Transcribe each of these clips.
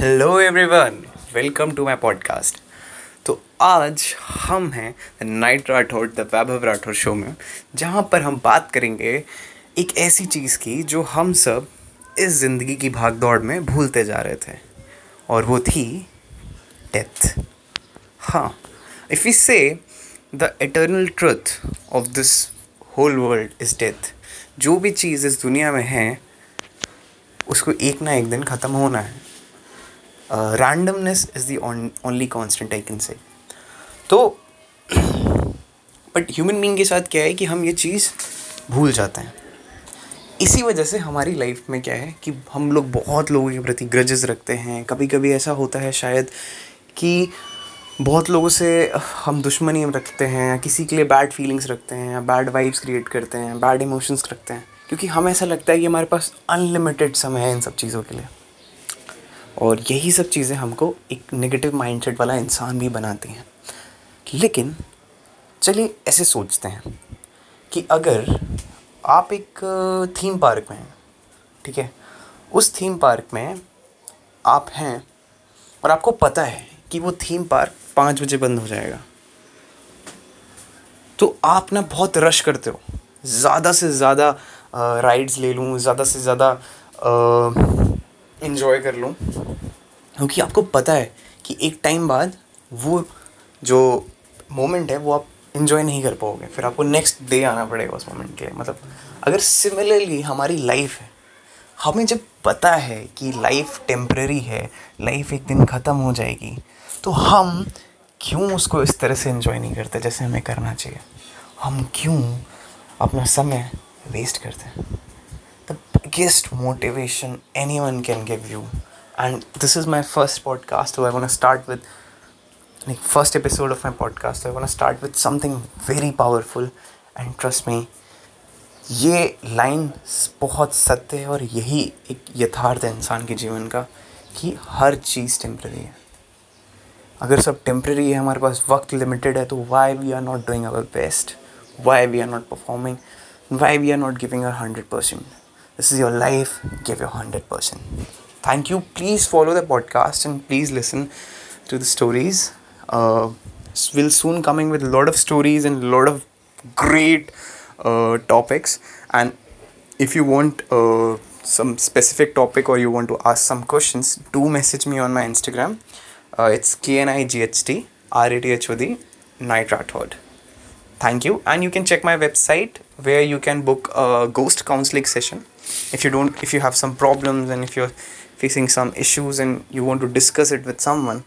Hello everyone welcome to my podcast तो आज हम हैं नाइट राठौर द वैभव राठौर शो में, जहाँ पर हम बात करेंगे एक ऐसी चीज़ की जो हम सब इस ज़िंदगी की भाग दौड़ में भूलते जा रहे थे, और वो थी डेथ हाँ if you say the eternal truth of this whole world is death जो भी चीज़ इस दुनिया में है, उसको एक ना एक दिन ख़त्म होना है। Randomness is the only constant I can say तो बट ह्यूमन बींग के साथ क्या है कि हम ये चीज़ भूल जाते हैं। इसी वजह से हमारी लाइफ में क्या है कि हम लोग बहुत लोगों के प्रति ग्रजेस रखते हैं। कभी कभी ऐसा होता है शायद कि बहुत लोगों से हम दुश्मनी रखते हैं, या किसी के लिए बैड फीलिंग्स रखते हैं, या बैड वाइब्स क्रिएट करते हैं बैड इमोशंस रखते हैं। क्योंकि हमें ऐसा लगता है कि हमारे पास अनलिमिटेड समय है इन सब चीज़ों के लिए। और यही सब चीज़ें हमको एक नेगेटिव माइंडसेट वाला इंसान भी बनाती हैं। लेकिन, चलिए ऐसे सोचते हैं कि अगर आप एक थीम पार्क में हैं, ठीक है? उस थीम पार्क में आप हैं और आपको पता है कि वो थीम पार्क पाँच बजे बंद हो जाएगा तो आप ना बहुत रश करते हो। ज़्यादा से ज़्यादा राइड्स ले लूँ, ज़्यादा से ज़्यादा इन्जॉय कर लूँ। क्योंकि आपको पता है कि एक टाइम बाद वो जो मोमेंट है, वो आप इन्जॉय नहीं कर पाओगे। फिर आपको नेक्स्ट डे आना पड़ेगा उस मोमेंट के लिए। मतलब अगर सिमिलरली हमारी लाइफ है, हमें जब पता है कि लाइफ टेम्प्रेरी है लाइफ एक दिन ख़त्म हो जाएगी तो हम क्यों उसको इस तरह से इन्जॉय नहीं करते जैसे हमें करना चाहिए? हम क्यों अपना समय वेस्ट करते हैं? Motivation anyone can give you and this is my first podcast, so i want to start with, like, first episode of my podcast, so i want to start with something very powerful. And trust me, ये line बहुत सत्य है और यही एक यथार्थ है इंसान के जीवन का कि हर चीज़ टेम्प्रेरी है। अगर सब टेम्प्रेरी है, हमारे पास वक्त लिमिटेड है तो why we are not doing our best why we are not performing why we are not giving our hundred percent This is your life. Give your 100%. Thank you. Please follow the podcast and please listen to the stories. Uh, we'll soon coming with a lot of stories and a lot of great uh, topics. And if you want uh, some specific topic or you want to ask some questions, do message me on my Instagram. Uh, it's KNIGHT, RATHOD, Night Rathod. Thank you. And you can check my website where you can book a ghost counseling session if you don't if you have some problems and if you're facing some issues and you want to discuss it with someone,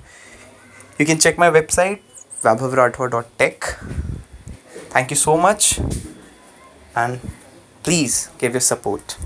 you can check my website vabhavrathwa.tech. Thank you so much and please give your support.